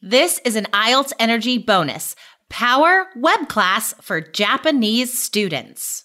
This is an IELTS Energy bonus. Power web class for Japanese students.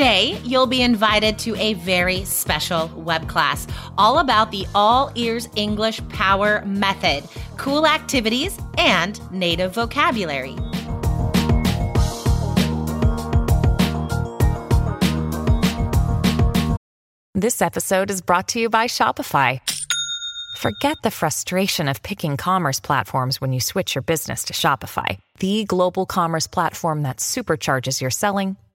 Today, you'll be invited to a very special web class all about the All Ears English Power Method, cool activities, and native vocabulary. This episode is brought to you by Shopify. Forget the frustration of picking commerce platforms when you switch your business to Shopify, the global commerce platform that supercharges your selling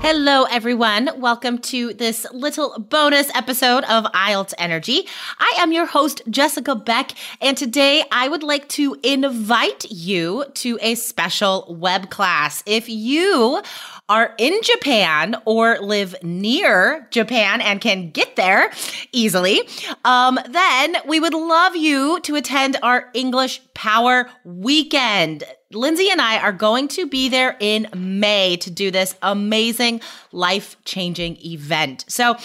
Hello, everyone. Welcome to this little bonus episode of IELTS Energy. I am your host, Jessica Beck, and today I would like to invite you to a special web class. If you are in Japan or live near Japan and can get there easily, um, then we would love you to attend our English Power Weekend. Lindsay and I are going to be there in May to do this amazing life changing event. So,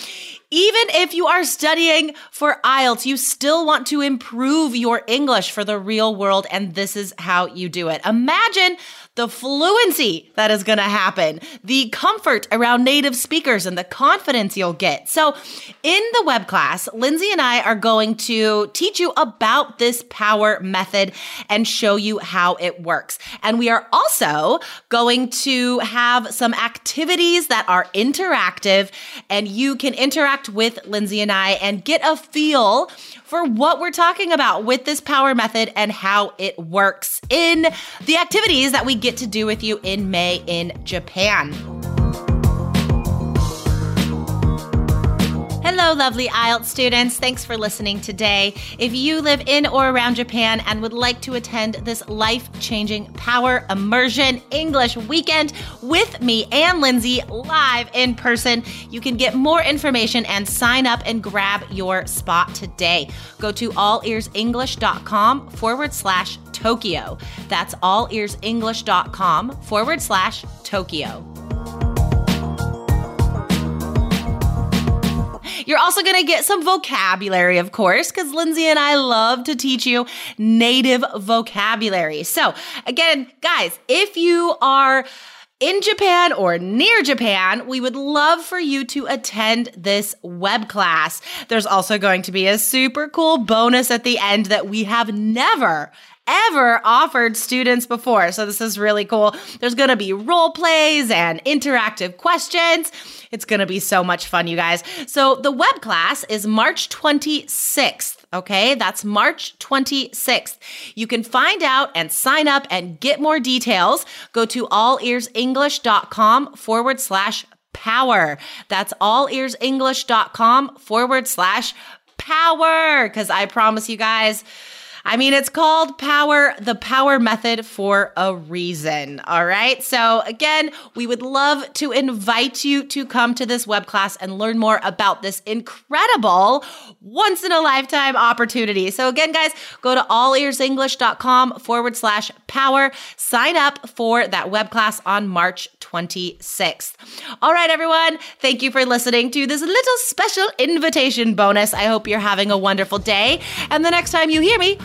even if you are studying for IELTS, you still want to improve your English for the real world, and this is how you do it. Imagine the fluency that is going to happen, the comfort around native speakers, and the confidence you'll get. So, in the web class, Lindsay and I are going to teach you about this power method and show you how it works. And we are also going to have some activities that are interactive, and you can interact with Lindsay and I and get a feel for what we're talking about with this power method and how it works in the activities that we get to do with you in May in Japan. Hello, lovely IELTS students. Thanks for listening today. If you live in or around Japan and would like to attend this life changing power immersion English weekend with me and Lindsay live in person, you can get more information and sign up and grab your spot today. Go to allearsenglish.com forward slash Tokyo. That's allearsenglish.com forward slash Tokyo. You're also going to get some vocabulary, of course, because Lindsay and I love to teach you native vocabulary. So, again, guys, if you are in Japan or near Japan, we would love for you to attend this web class. There's also going to be a super cool bonus at the end that we have never ever offered students before. So this is really cool. There's going to be role plays and interactive questions. It's going to be so much fun, you guys. So the web class is March 26th. Okay, that's March 26th. You can find out and sign up and get more details. Go to allearsenglish.com forward slash power. That's allearsenglish.com forward slash power. Because I promise you guys, I mean, it's called power, the power method for a reason. All right. So again, we would love to invite you to come to this web class and learn more about this incredible once in a lifetime opportunity. So again, guys, go to allearsenglish.com forward slash power. Sign up for that web class on March 26th. All right, everyone. Thank you for listening to this little special invitation bonus. I hope you're having a wonderful day. And the next time you hear me,